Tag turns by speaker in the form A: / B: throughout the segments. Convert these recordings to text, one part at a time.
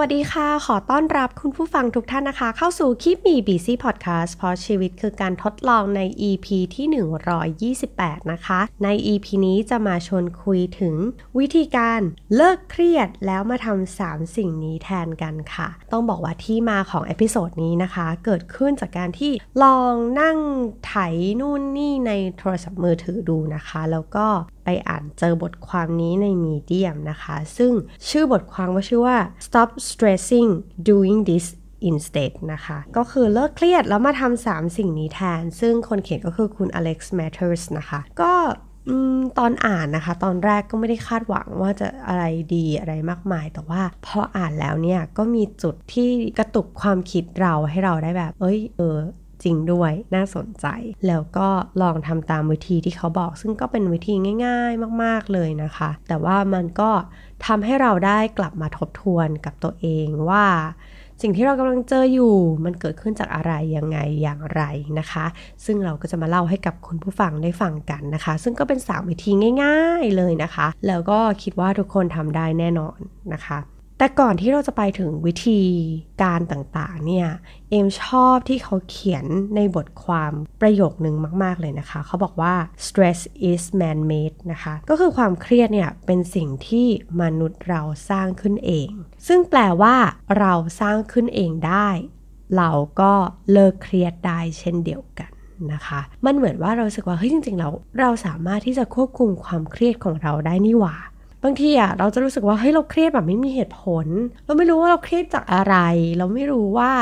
A: วัสดีค่ะ ขอต้อนรับคุณผู้ฟังทุกท่านนะคะ เข้าสู่ Kimi BC Podcast เพราะชีวิตคือการทดลองใน EP ที่ 128 นะคะ ใน EP นี้จะมาชวนคุยถึงวิธีการเลิกเครียดแล้วมาทำ3สิ่งนี้แทนกันค่ะ ต้องบอกว่าที่มาของ episode นี้นะคะ เกิดขึ้นจากการที่ลองนั่งไถนู่นนี่ในโทรศัพท์มือถือดูนะคะ แล้วก็ ไปอ่านเจอบทความนี้ใน Medium นะคะ ซึ่งชื่อบทความว่าชื่อว่า stop stressing doing this instead นะคะ ก็คือเลิกเครียดแล้วมาทำสามสิ่งนี้แทน ซึ่งคนเขียนก็คือคุณ Alex Matters นะคะ ก็ตอนอ่านนะคะ ตอนแรกก็ไม่ได้คาดหวังว่าจะอะไรดีอะไรมากมาย แต่ว่าพออ่านแล้วเนี่ย ก็มีจุดที่กระตุกความคิดเราให้เราได้แบบ เอ้ย เออ ริงด้วยน่าสนใจ แล้วก็ลองทำตามวิธีที่เขาบอก ซึ่งก็เป็นวิธีง่าย ๆ มาก ๆ เลยนะคะ แต่ว่ามันก็ทำให้เราได้กลับมาทบทวนกับตัวเองว่าสิ่งที่เรากำลังเจออยู่มันเกิดขึ้นจากอะไรยังไงอย่างไรนะคะ ซึ่งเราก็จะมาเล่าให้กับคุณผู้ฟังได้ฟังกันนะคะ ซึ่งก็เป็น3วิธีง่าย ๆเลยนะคะ แล้วก็คิดว่าทุกคนทำได้แน่นอนนะคะ แต่ก่อนที่เราจะไปถึงวิธีการต่างๆ เนี่ย เอมชอบที่เขาเขียนในบทความประโยคนึงมาก ๆ เลยนะคะ เขาบอกว่า stress is man-made นะคะ ก็คือความเครียดเนี่ย เป็นสิ่งที่มนุษย์เราสร้างขึ้นเอง ซึ่งแปลว่าเราสร้างขึ้นเองได้ เราก็เลิกเครียดได้เช่นเดียวกันนะคะ มันเหมือนว่าเราสึกว่า เฮ้ย จริง ๆ เรา เราสามารถที่จะควบคุมความเครียดของเราได้นี่หว่า บางทีอะเราจะรู้สึกว่าเฮ้ยเราเครียดแบบไม่มีเหตุผล เราไม่รู้ว่าเราเครียดจากอะไร เราไม่รู้ว่า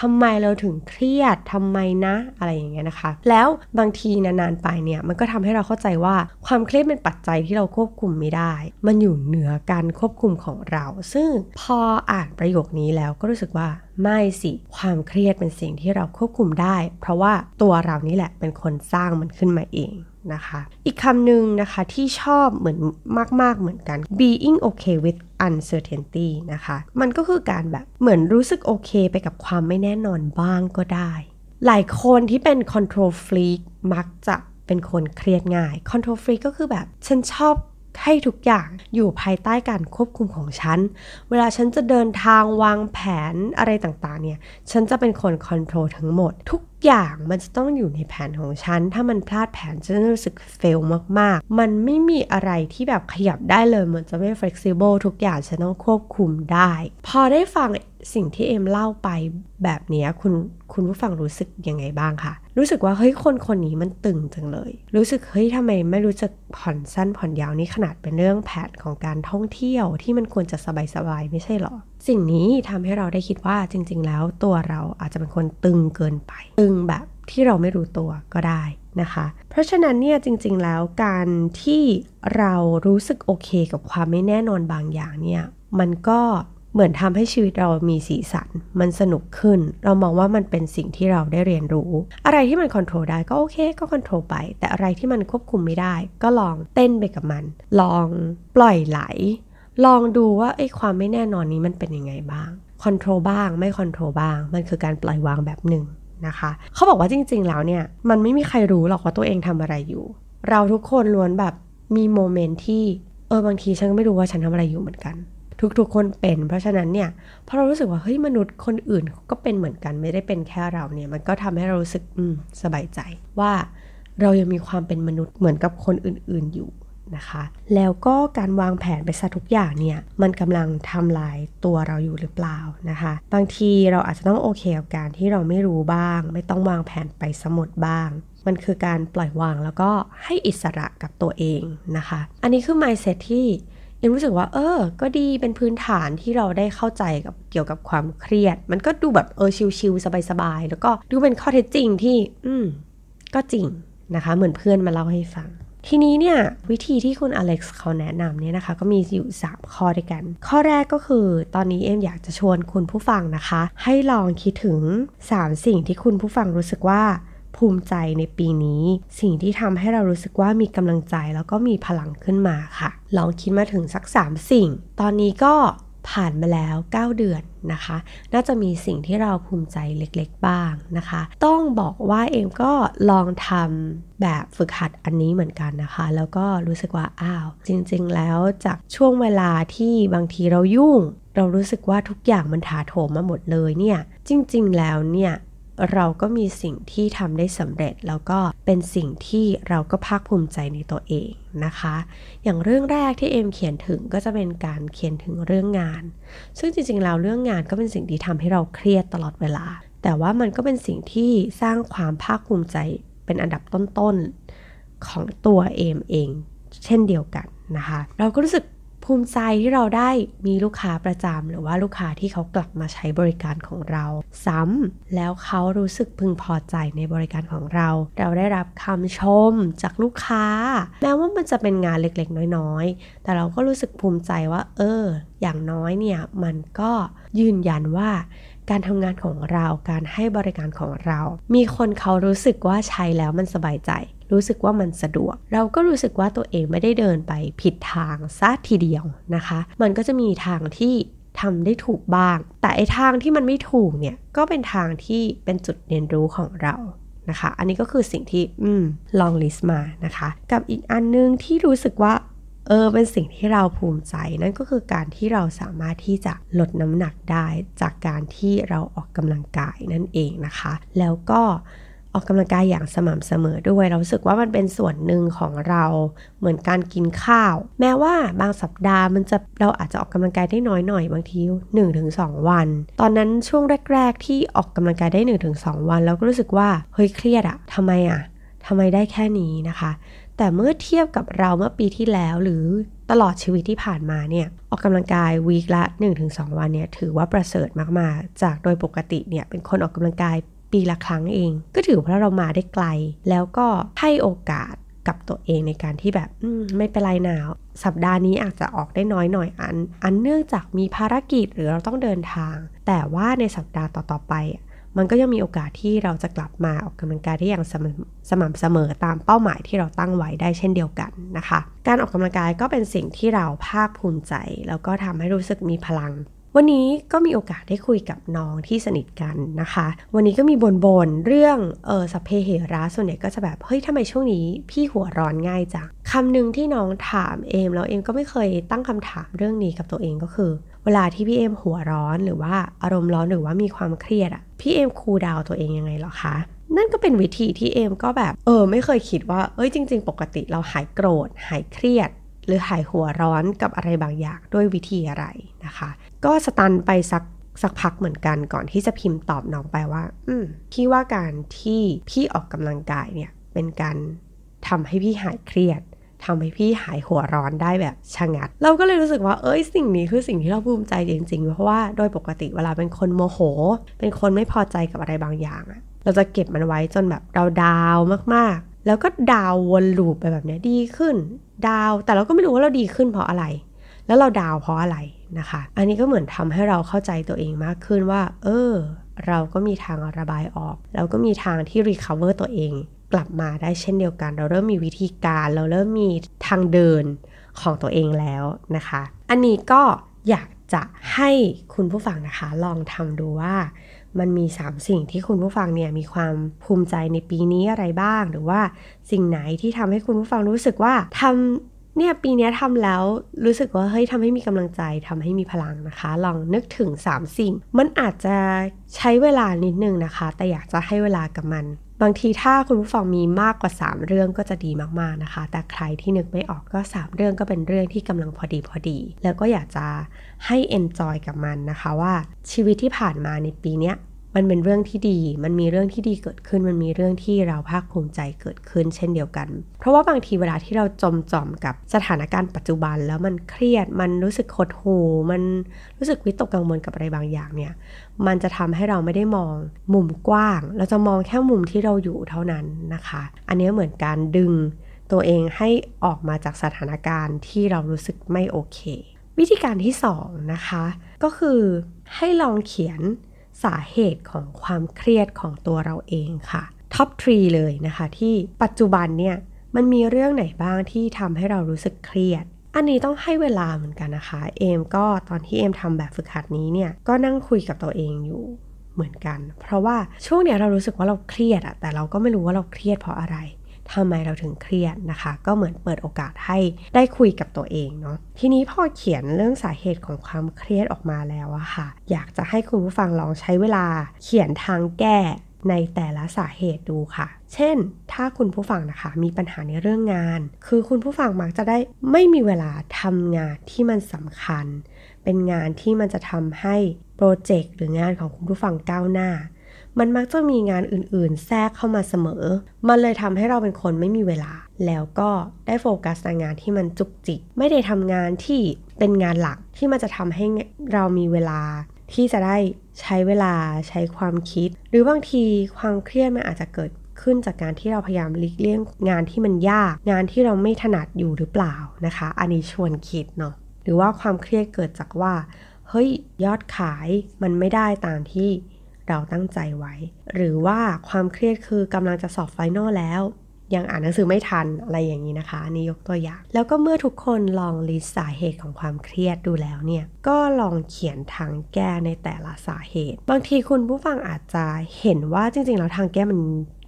A: ทำไมเราถึงเครียดทำไมนะ อะไรอย่างเงี้ยนะคะ แล้วบางทีนานๆไปเนี่ยมันก็ทำให้เราเข้าใจว่าความเครียดเป็นปัจจัยที่เราควบคุมไม่ได้ มันอยู่เหนือการควบคุมของเรา ซึ่งพออ่านประโยคนี้แล้วก็รู้สึกว่าไม่สิ ความเครียดเป็นสิ่งที่เราควบคุมได้ เพราะว่าตัวเรานี่แหละเป็นคนสร้างมันขึ้นมาเองนะคะ อีกคำหนึ่งนะคะที่ชอบเหมือนมาก ๆ เหมือนกัน being okay with uncertainty นะคะ มันก็คือการแบบเหมือนรู้สึกโอเคไปกับความไม่แน่นอนบ้างก็ได้ หลายคนที่เป็น control freak มักจะเป็นคนเครียดง่าย control freak ก็คือแบบ ฉันชอบ ให้ทุกอย่างอยู่ภายใต้การควบคุมของฉัน เวลาฉันจะเดินทางวางแผนอะไรต่างๆเนี่ย ฉันจะเป็นคนคอนโทรลทั้งหมด ทุก อย่างมันจะต้องอยู่ในแผนของฉัน ถ้ามันพลาดแผนฉันจะรู้สึกเฟลมากๆ มันไม่มีอะไรที่แบบขยับได้เลย มันจะไม่ flexible ทุกอย่างฉันต้องควบคุมได้ พอได้ฟังสิ่งที่เอ็มเล่าไปแบบนี้คุณคุณผู้ฟังรู้สึกยังไงบ้างคะรู้สึกว่าเฮ้ยคนคนนี้มันตึงจังเลย รู้สึกเฮ้ยทำไมไม่รู้จักผ่อนสั้นผ่อนยาวนี่ขนาดเป็นเรื่องแผนของการท่องเที่ยวที่มันควรจะสบายๆไม่ใช่หรอ สิ่งนี้ทำให้เราได้คิดว่าจริง ๆ แล้วตัวเราอาจจะเป็นคนตึงเกินไป ตึงแบบที่เราไม่รู้ตัวก็ได้นะคะ เพราะฉะนั้นเนี่ยจริง ๆ แล้วการที่เรารู้สึกโอเคกับความไม่แน่นอนบางอย่างเนี่ยมันก็เหมือนทำให้ชีวิตเรามีสีสัน มันสนุกขึ้น เรามองว่ามันเป็นสิ่งที่เราได้เรียนรู้ อะไรที่มันควบคุมได้ก็โอเค ก็ควบคุมไป แต่อะไรที่มันควบคุมไม่ได้ ก็ลองเต้นไปกับมัน ลองปล่อยไหล ลองดูว่าไอ้ความไม่แน่นอนนี้มันเป็นยังไงบ้างควบคุมบ้างไม่ควบคุมบ้าง มันคือการปล่อยวางแบบหนึ่งนะคะเขาบอกว่าจริง ๆ แล้วเนี่ย มันไม่มีใครรู้หรอกว่าตัวเองทำอะไรอยู่ เราทุกคนล้วนแบบมีโมเมนต์ที่เออบางทีฉันก็ไม่รู้ว่าฉันทำอะไรอยู่เหมือนกัน ทุกๆคนเป็น เพราะฉะนั้นเนี่ยพอเรารู้สึกว่าเฮ้ยมนุษย์คนอื่นก็เป็นเหมือนกันไม่ได้เป็นแค่เราเนี่ย มันก็ทำให้เรารู้สึกอืมสบายใจว่าเรายังมีความเป็นมนุษย์เหมือนกับคนอื่น ๆอยู่ นะคะ แล้วก็การวางแผนไปซะทุกอย่างเนี่ย มันกำลังทำลายตัวเราอยู่หรือเปล่านะคะ บางทีเราอาจจะต้องโอเคกับการที่เราไม่รู้บ้าง ไม่ต้องวางแผนไปสมุดบ้าง มันคือการปล่อยวางแล้วก็ให้อิสระกับตัวเองนะคะ อันนี้คือ mindset ที่เอ็มรู้สึกว่าเออ ก็ดีเป็นพื้นฐานที่เราได้เข้าใจกับเกี่ยวกับความเครียด มันก็ดูแบบเออชิลๆสบายๆ แล้วก็ดูเป็นข้อเท็จจริงที่ อืม ก็จริงนะคะ เหมือนเพื่อนมาเล่าให้ฟัง ทีนี้เนี่ยวิธีที่คุณอเล็กซ์เขาแนะนำเนี่ยนะคะ ก็มีอยู่ 3 ข้อด้วยกัน ข้อแรกก็คือตอนนี้เอ็มอยากจะชวนคุณผู้ฟังนะคะ ให้ลองคิดถึง 3 สิ่งที่คุณผู้ฟังรู้สึกว่าภูมิใจในปีนี้ สิ่งที่ทำให้เรารู้สึกว่ามีกำลังใจแล้วก็มีพลังขึ้นมาค่ะ ลองคิดมาถึงสัก 3 สิ่ง ตอนนี้ก็ ผ่านมาแล้ว 9 เดือนนะคะ น่าจะมีสิ่งที่เราภูมิใจเล็กๆบ้างนะคะ ต้องบอกว่าเอมก็ลองทำแบบฝึกหัดอันนี้เหมือนกันนะคะ แล้วก็รู้สึกว่าอ้าว จริงๆแล้วจากช่วงเวลาที่บางทีเรายุ่ง เรารู้สึกว่าทุกอย่างมันถาโถมมาหมดเลยเนี่ย จริง ๆ แล้วเนี่ย เราก็มีสิ่งที่ทำได้สำเร็จ แล้วก็เป็นสิ่งที่เราก็ภาคภูมิใจในตัวเองนะคะ อย่างเรื่องแรกที่เอ็มเขียนถึงก็จะเป็นการเขียนถึงเรื่องงาน ซึ่งจริงๆแล้วเรื่องงานก็เป็นสิ่งที่ทำให้เราเครียดตลอดเวลา แต่ว่ามันก็เป็นสิ่งที่สร้างความภาคภูมิใจเป็นอันดับต้นๆของตัวเอมเอง เช่นเดียวกันนะคะ เราก็รู้สึก ภูมิใจที่เราได้มีลูกค้าประจำหรือว่าลูกค้าที่เขากลับมาใช้บริการของเรา ซ้ำแล้วเขารู้สึกพึงพอใจในบริการของเรา เราได้รับคำชมจากลูกค้า แม้ว่ามันจะเป็นงานเล็กๆ น้อยๆ แต่เราก็รู้สึกภูมิใจว่า เออ อย่างน้อยเนี่ยมันก็ยืนยันว่าการทำงานของเราการให้บริการของเรา มีคนเขารู้สึกว่าใช้แล้วมันสบายใจ รู้สึกว่ามันสะดวก เราก็รู้สึกว่าตัวเองไม่ได้เดินไปผิดทางซะทีเดียวนะคะ มันก็จะมีทางที่ทำได้ถูกบ้าง แต่ไอทางที่มันไม่ถูกเนี่ยก็เป็นทางที่เป็นจุดเรียนรู้ของเรานะคะ อันนี้ก็คือสิ่งที่อืมลองลิสต์มานะคะ กับอีกอันนึงที่รู้สึกว่าเออเป็นสิ่งที่เราภูมิใจนั่นก็คือการที่เราสามารถที่จะลดน้ำหนักได้จากการที่เราออกกำลังกายนั่นเองนะคะ แล้วก็ ออกกำลังกายอย่างสม่ำเสมอด้วย เราสึกว่ามันเป็นส่วนหนึ่งของเราเหมือนการกินข้าว แม้ว่าบางสัปดาห์มันจะเราอาจจะออกกำลังกายได้น้อยหน่อยบางที 1-2 วัน ตอนนั้นช่วงแรก ๆ ที่ออกกำลังกายได้ 1-2 วันเราก็รู้สึกว่าเฮ้ยเครียดอะทำไมอะทำไมได้แค่นี้นะคะ แต่เมื่อเทียบกับเราเมื่อปีที่แล้วหรือตลอดชีวิตที่ผ่านมาเนี่ยออกกำลังกายวีคละ 1-2 วันเนี่ยถือว่าประเสริฐมากๆ จากโดยปกติเนี่ยเป็นคนออกกำลังกาย ปีละครั้งเอง ก็ถือว่าเรามาได้ไกล แล้วก็ให้โอกาสกับตัวเองในการที่แบบไม่เป็นไรหนาว สัปดาห์นี้อาจจะออกได้น้อยหน่อยอัน อันเนื่องจากมีภารกิจหรือเราต้องเดินทาง แต่ว่าในสัปดาห์ต่อๆไป มันก็ยังมีโอกาสที่เราจะกลับมาออกกำลังกายได้อย่างสม่ำเสมอตามเป้าหมายที่เราตั้งไว้ได้เช่นเดียวกันนะคะ การออกกำลังกายก็เป็นสิ่งที่เราภาคภูมิใจ แล้วก็ทำให้รู้สึกมีพลัง วันนี้ก็มีโอกาสได้คุยกับน้องที่สนิทกันนะคะ วันนี้ก็มีบนบนเรื่องเออสเพเหระส่วนใหญ่ก็จะแบบเฮ้ยทำไมช่วงนี้พี่หัวร้อนง่ายจังคำหนึ่งที่น้องถามเอมแล้วเอมก็ไม่เคยตั้งคำถามเรื่องนี้กับตัวเองก็คือ เวลาที่พี่เอมหัวร้อนหรือว่าอารมณ์ร้อนหรือว่ามีความเครียดอะพี่เอมคูลดาวตัวเองยังไงหรอคะนั่นก็เป็นวิธีที่เอมก็แบบเออไม่เคยคิดว่าเอ้ยจริง ๆ ปกติเราหายโกรธ หายเครียด หรือหายหัวร้อนกับอะไรบางอย่างด้วยวิธีอะไรนะคะ ก็สตันไปสักสักพักเหมือนกันก่อนที่จะพิมพ์ตอบน้องไปว่า อืมพี่ว่าการที่พี่ออกกำลังกายเนี่ยเป็นการทำให้พี่หายเครียดทำให้พี่หายหัวร้อนได้แบบชะงัด เราก็เลยรู้สึกว่า เอ้ยสิ่งนี้คือสิ่งที่เราภูมิใจจริงๆ เพราะว่าโดยปกติเวลาเป็นคนโมโห เป็นคนไม่พอใจกับอะไรบางอย่างอะเราจะเก็บมันไว้จนแบบเรา down มากๆ แล้วก็ down วน loop ไปแบบนี้ดีขึ้น down แต่เราก็ไม่รู้ว่าเราดีขึ้นเพราะอะไร แล้วเรา down เพราะอะไรนะคะ อันนี้ก็เหมือนทำให้เราเข้าใจตัวเองมากขึ้นว่า เออ เราก็มีทางระบายออก เราก็มีทางที่ recover ตัวเอง กลับมาได้เช่นเดียวกัน เราเริ่มมีวิธีการ เราเริ่มมีทางเดินของตัวเองแล้วนะคะ อันนี้ก็อยากจะให้คุณผู้ฟังนะคะ ลองทำดูว่ามันมี 3 สิ่งที่คุณผู้ฟังเนี่ยมีความภูมิใจในปีนี้อะไรบ้าง หรือว่าสิ่งไหนที่ทำให้คุณผู้ฟังรู้สึกว่าทำ เนี่ยปีนี้ทำแล้วรู้สึกว่าเฮ้ยทำให้มีกำลังใจทำให้มีพลังนะคะ ลองนึกถึง 3 สิ่ง มันอาจจะใช้เวลานิดนึงนะคะ แต่อยากจะให้เวลากับมัน บางทีถ้าคุณผู้ฟังมีมากกว่า 3 เรื่องก็จะดีมากๆนะคะ แต่ใครที่นึกไม่ออกก็ 3 เรื่องก็เป็นเรื่องที่กำลังพอดีพอดี แล้วก็อยากจะให้ enjoy กับมันนะคะว่าชีวิตที่ผ่านมาในปีนี้ มันเป็นเรื่องที่ดี มันมีเรื่องที่ดีเกิดขึ้น มันมีเรื่องที่เราภาคภูมิใจเกิดขึ้น เช่นเดียวกัน เพราะว่าบางทีเวลาที่เราจมจอมกับสถานการณ์ปัจจุบันแล้วมันเครียด มันรู้สึกหดหู่ มันรู้สึกวิตกกังวลกับอะไรบางอย่างเนี่ย มันจะทำให้เราไม่ได้มองมุมกว้าง เราจะมองแค่มุมที่เราอยู่เท่านั้นนะคะ อันนี้เหมือนการดึงตัวเองให้ออกมาจากสถานการณ์ที่เรารู้สึกไม่โอเค วิธีการที่2นะคะ ก็คือให้ลองเขียน สาเหตุของความเครียดของตัวเราเองค่ะท็อปทรีเลยนะคะที่ปัจจุบันเนี่ยมันมีเรื่องไหนบ้างที่ทำให้เรารู้สึกเครียด อันนี้ต้องให้เวลาเหมือนกันนะคะ เอมก็ตอนที่เอมทำแบบฝึกหัดนี้เนี่ยก็นั่งคุยกับตัวเองอยู่เหมือนกัน เพราะว่าช่วงเนี้ยเรารู้สึกว่าเราเครียดอะแต่เราก็ไม่รู้ว่าเราเครียดเพราะอะไร ทำไมเราถึงเครียดนะคะ ก็เหมือนเปิดโอกาสให้ได้คุยกับตัวเองเนาะทีนี้พอเขียนเรื่องสาเหตุของความเครียดออกมาแล้วอะค่ะ อยากจะให้คุณผู้ฟังลองใช้เวลาเขียนทางแก้ในแต่ละสาเหตุดูค่ะ เช่น ถ้าคุณผู้ฟังนะคะมีปัญหาในเรื่องงาน คือคุณผู้ฟังมักจะได้ไม่มีเวลาทำงานที่มันสำคัญ เป็นงานที่มันจะทำให้โปรเจกต์หรืองานของคุณผู้ฟังก้าวหน้า มันมักจะมีงานอื่นๆ แทรกเข้ามาเสมอ มันเลยทำให้เราเป็นคนไม่มีเวลา แล้วก็ได้โฟกัสในงานที่มันจุกจิก ไม่ได้ทำงานที่เป็นงานหลักที่มันจะทำให้เรามีเวลาที่จะได้ใช้เวลาใช้ความคิด หรือบางทีความเครียดมันอาจจะเกิดขึ้นจากการที่เราพยายามหลีกเลี่ยงงานที่มันยาก งานที่เราไม่ถนัดอยู่หรือเปล่านะคะ อันนี้ชวนคิดเนาะหรือว่าความเครียดเกิดจากว่าเฮ้ยยอดขายมันไม่ได้ตามที่ เราตั้งใจไว้ หรือว่าความเครียดคือกำลังจะสอบ final แล้ว ยังอ่านหนังสือไม่ทันอะไรอย่างนี้นะคะ อันนี้ยกตัวอย่าง แล้วก็เมื่อทุกคนลอง list สาเหตุของความเครียดดูแล้วเนี่ย ก็ลองเขียนทางแก้ในแต่ละสาเหตุ บางทีคุณผู้ฟังอาจจะเห็นว่าจริงๆแล้วทางแก้มัน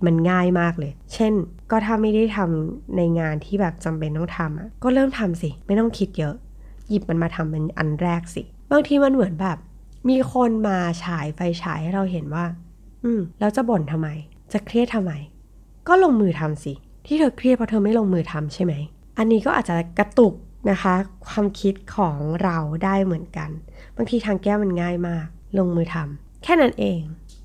A: มันง่ายมากเลย เช่น ก็ถ้าไม่ได้ทำในงานที่แบบจำเป็นต้องทำอะ ก็เริ่มทำสิ ไม่ต้องคิดเยอะ หยิบมันมาทำเป็นอันแรกสิ บางทีมันเหมือนแบบ มีคนมาฉายไฟฉายให้เราเห็นว่า อืม แล้วจะบ่นทำไม จะเครียดทำไม ก็ลงมือทำสิ ที่เธอเครียดเพราะเธอไม่ลงมือทำใช่ไหม อันนี้ก็อาจจะกระตุกนะคะ ความคิดของเราได้เหมือนกัน บางทีทางแก้มันง่ายมาก ลงมือทำแค่นั้นเอง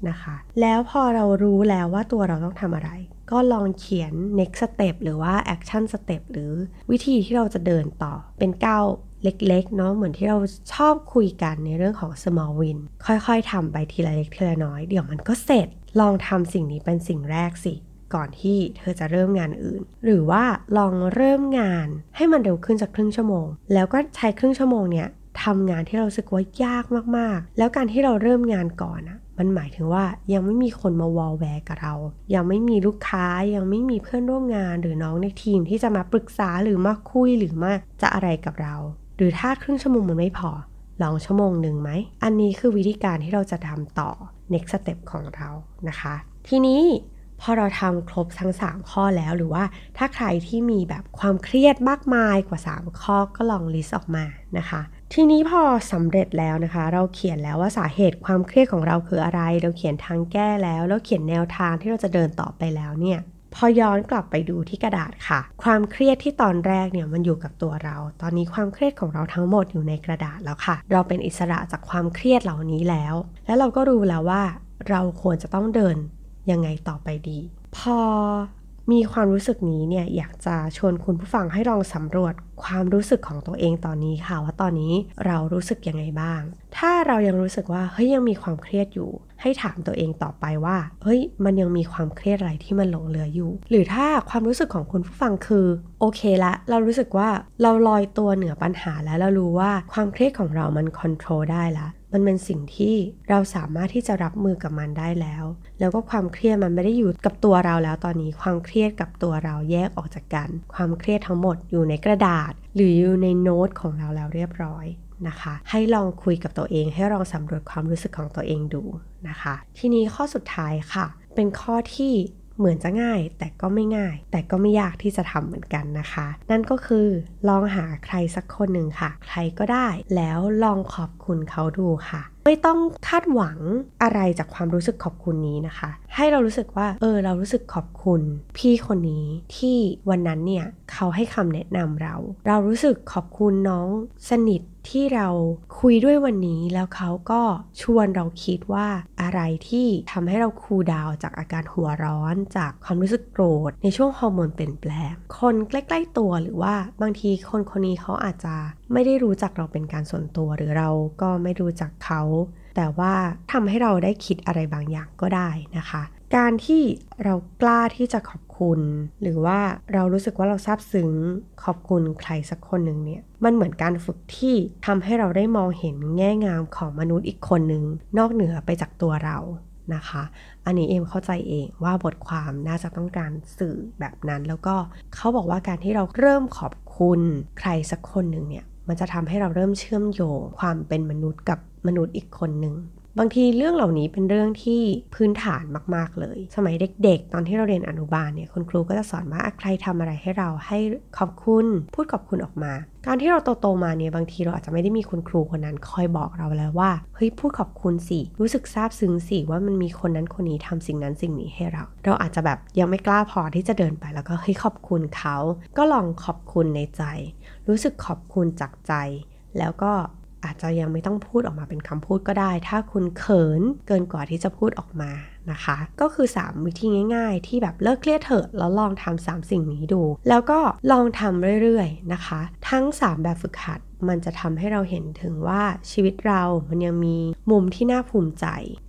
A: นะคะ แล้วพอเรารู้แล้วว่าตัวเราต้องทำอะไร ก็ลองเขียน next step หรือว่า action step หรือวิธีที่เราจะเดินต่อเป็นก้าว เล็กๆเนาะเหมือนที่เราชอบคุยกันในเรื่องของ small win ค่อยๆทำไปทีละเล็กทีละน้อย เดี๋ยวมันก็เสร็จ ลองทำสิ่งนี้เป็นสิ่งแรกสิ ก่อนที่เธอจะเริ่มงานอื่น หรือว่าลองเริ่มงานให้มันเร็วขึ้นจากครึ่งชั่วโมง แล้วก็ใช้ครึ่งชั่วโมงเนี้ยทำงานที่เราสึกว่ายากมากๆ แล้วการที่เราเริ่มงานก่อนอะมันหมายถึงว่ายังไม่มีคนมาวอลแวร์กับเรา ยังไม่มีลูกค้า ยังไม่มีเพื่อนร่วมงานหรือน้องในทีมที่จะมาปรึกษาหรือมาคุยหรือมาจะอะไรกับเรา หรือถ้าครึ่งชั่วโมงมันไม่พอ ลองชั่วโมงหนึ่งไหม อันนี้คือวิธีการที่เราจะทำต่อ next step ของเรานะคะ ทีนี้พอเราทำครบทั้ง 3 ข้อแล้วหรือว่าถ้าใครที่มีแบบความเครียดมากมายกว่า 3 ข้อก็ลองลิสต์ออกมานะคะ ทีนี้พอสำเร็จแล้วนะคะ เราเขียนแล้วว่าสาเหตุความเครียดของเราคืออะไร เราเขียนทางแก้แล้ว แล้วเขียนแนวทางที่เราจะเดินต่อไปแล้วเนี่ย พอย้อนกลับไปดูที่กระดาษค่ะ ความเครียดที่ตอนแรกเนี่ยมันอยู่กับตัวเรา ตอนนี้ความเครียดของเราทั้งหมดอยู่ในกระดาษแล้วค่ะ เราเป็นอิสระจากความเครียดเหล่านี้แล้ว และเราก็รู้แล้วว่า เราควรจะต้องเดินยังไงต่อไปดี พอมีความรู้สึกนี้เนี่ยอยากจะชวนคุณผู้ฟังให้ลองสำรวจ ความรู้สึกของตัวเองตอนนี้ค่ะ ว่าตอนนี้เรารู้สึกยังไงบ้าง ถ้าเรายังรู้สึกว่าเฮ้ยยังมีความเครียดอยู่ ให้ถามตัวเองต่อไปว่าเฮ้ยมันยังมีความเครียดอะไรที่มันหลงเหลืออยู่ หรือถ้าความรู้สึกของคุณผู้ฟังคือโอเคละเรารู้สึกว่าเราลอยตัวเหนือปัญหาแล้วเรารู้ว่าความเครียดของเรามันควบคุมได้ละ มันเป็นสิ่งที่เราสามารถที่จะรับมือกับมันได้แล้ว แล้วก็ความเครียดมันไม่ได้อยู่กับตัวเราแล้วตอนนี้ ความเครียดกับตัวเราแยกออกจากกัน ความเครียดทั้งหมดอยู่ในกระดาษ หรืออยู่ในโน้ตของเราแล้วเรียบร้อยนะคะ ให้ลองคุยกับตัวเอง ให้ลองสำรวจความรู้สึกของตัวเองดูนะคะ ทีนี้ข้อสุดท้ายค่ะ เป็นข้อที่ เหมือนจะง่ายแต่ก็ไม่ง่าย แต่ก็ไม่ยากที่จะทำเหมือนกันนะคะ นั่นก็คือลองหาใครสักคนหนึ่งค่ะ ใครก็ได้ แล้วลองขอบคุณเขาดูค่ะไม่ต้องคาดหวังอะไรจากความรู้สึกขอบคุณนี้นะคะ ให้เรารู้สึกว่า เออ เรารู้สึกขอบคุณ พี่คนนี้ที่วันนั้นเนี่ยเขาให้คำแนะนำเรา เรารู้สึกขอบคุณน้องสนิท ที่เราคุยด้วยวันนี้แล้วเขาก็ชวนเราคิดว่าอะไรที่ทำให้เราคูลดาวจากอาการหัวร้อนจากความรู้สึกโกรธ ในช่วงฮอร์โมนเปลี่ยนแปลง คนใกล้ๆตัวหรือว่าบางทีคนคนนี้เขาอาจจะไม่ได้รู้จักเราเป็นการส่วนตัวหรือเราก็ไม่รู้จักเขา แต่ว่าทำให้เราได้คิดอะไรบางอย่างก็ได้นะคะ การที่เรากล้าที่จะขอบคุณ หรือว่าเรารู้สึกว่าเราซาบซึ้งขอบคุณใครสักคนหนึ่งเนี่ย มันเหมือนการฝึกที่ทำให้เราได้มองเห็นแง่งามของมนุษย์อีกคนหนึ่งนอกเหนือไปจากตัวเรานะคะ อันนี้เอมเข้าใจเองว่าบทความน่าจะต้องการสื่อแบบนั้น แล้วก็เขาบอกว่าการที่เราเริ่มขอบคคุณใครสักคนหนึ่งเนี่ย มันจะทำให้เราเริ่มเชื่อมโยงความเป็นมนุษย์กับมนุษย์อีกคนหนึ่ง บางทีเรื่องเหล่านี้เป็นเรื่องที่พื้นฐานมากๆเลย สมัยเด็กๆ ตอนที่เราเรียนอนุบาลเนี่ยคุณครูก็จะสอนว่าใครทำอะไรให้เราให้ขอบคุณ พูดขอบคุณออกมา การที่เราโตๆมาเนี่ยบางทีเราอาจจะไม่ได้มีคุณครูคนนั้นคอยบอกเราแล้วว่าเฮ้ยพูดขอบคุณสิรู้สึกซาบซึ้งสิว่ามันมีคนนั้นคนนี้ทำสิ่งนั้นสิ่งนี้ให้เรา เราอาจจะแบบยังไม่กล้าพอที่จะเดินไปแล้วก็เฮ้ยขอบคุณเขา ก็ลองขอบคุณในใจ รู้สึกขอบคุณจากใจ แล้วก็ อาจจะยังไม่ต้องพูดออกมาเป็นคำพูดก็ได้ ถ้าคุณเขินเกินกว่าที่จะพูดออกมานะคะ ก็คือ 3 วิธีง่าย ๆ ที่แบบเลิกเครียดเถอะแล้วลองทำ3สิ่งนี้ดู แล้วก็ลองทำเรื่อยๆนะคะ ทั้ง 3 แบบฝึกหัดมันจะทำให้เราเห็นถึงว่าชีวิตเรามันยังมีมุมที่น่าภูมิใจ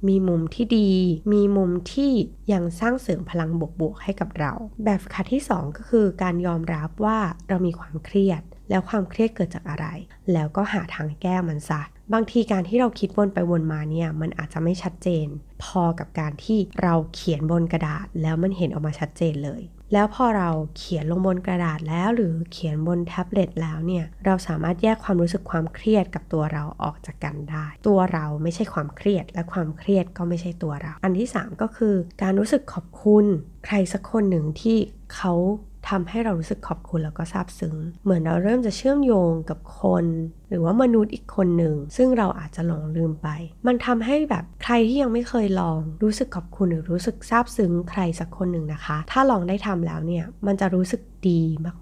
A: มีมุมที่ดี มีมุมที่ยังสร้างเสริมพลังบวกๆให้กับเรา แบบฝึกหัดที่ 2 ก็คือการยอมรับว่าเรามีความเครียด แล้วความเครียดเกิดจากอะไร แล้วก็หาทางแก้มันซะบางทีการที่เราคิดวนไปวนมาเนี่ยมันอาจจะไม่ชัดเจน พอกับการที่เราเขียนบนกระดาษแล้วมันเห็นออกมาชัดเจนเลย แล้วพอเราเขียนลงบนกระดาษแล้วหรือเขียนบนแท็บเล็ตแล้วเนี่ยเราสามารถแยกความรู้สึกความเครียดกับตัวเราออกจากกันได้ ตัวเราไม่ใช่ความเครียดและความเครียดก็ไม่ใช่ตัวเรา อันที่ 3 ก็คือ การรู้สึกขอบคุณ ใครสักคนหนึ่งที่เขา ทำให้เรารู้สึกขอบคุณแล้วก็ซาบซึ้ง เหมือนเราเริ่มจะเชื่อมโยงกับคน หรือว่ามนุษย์อีกคนหนึ่ง ซึ่งเราอาจจะหลงลืมไป มันทำให้แบบใครที่ยังไม่เคยลอง รู้สึกขอบคุณหรือรู้สึกซาบซึ้งใครสักคนหนึ่งนะคะ ถ้าลองได้ทำแล้วเนี่ย มันจะรู้สึกดี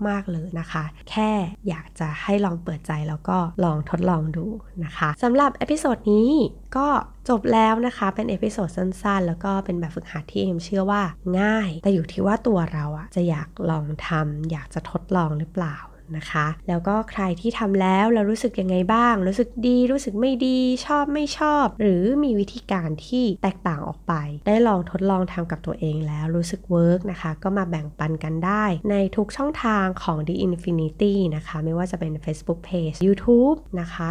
A: มากๆเลยนะคะ แค่อยากจะให้ลองเปิดใจแล้วก็ลองทดลองดูนะคะสำหรับ episode นี้ก็จบแล้วนะคะ เป็น episode สั้นๆ แล้วก็เป็นแบบฝึกหัดที่เอ็มเชื่อว่าง่าย แต่อยู่ที่ว่าตัวเราอะจะอยากลองทำอยากจะทดลองหรือเปล่า นะคะ แล้วก็ใครที่ทำแล้วเรารู้สึกยังไงบ้าง รู้สึกดี รู้สึกไม่ดี ชอบไม่ชอบ หรือมีวิธีการที่แตกต่างออกไป ได้ลองทดลองทำกับตัวเองแล้วรู้สึก work นะคะ ก็มาแบ่งปันกันได้ ในทุกช่องทางของ The Infinity นะคะ ไม่ว่าจะเป็น Facebook Page YouTube นะคะ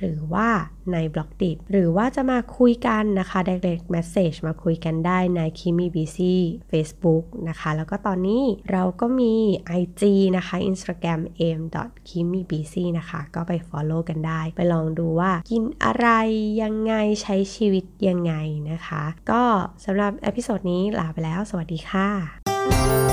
A: หรือว่าใน Blockdit หรือว่าจะมาคุยกันนะคะ direct message มาคุยกันได้ใน Kimi BC Facebook นะคะ แล้วก็ตอนนี้เราก็มี IG นะคะ Instagram m k i m i b c นะคะ ก็ไป follow กันได้ ไปลองดูว่ากินอะไรยังไงใช้ชีวิตยังไงนะคะ ก็สำหรับ episode นี้ลาไปแล้ว สวัสดีค่ะ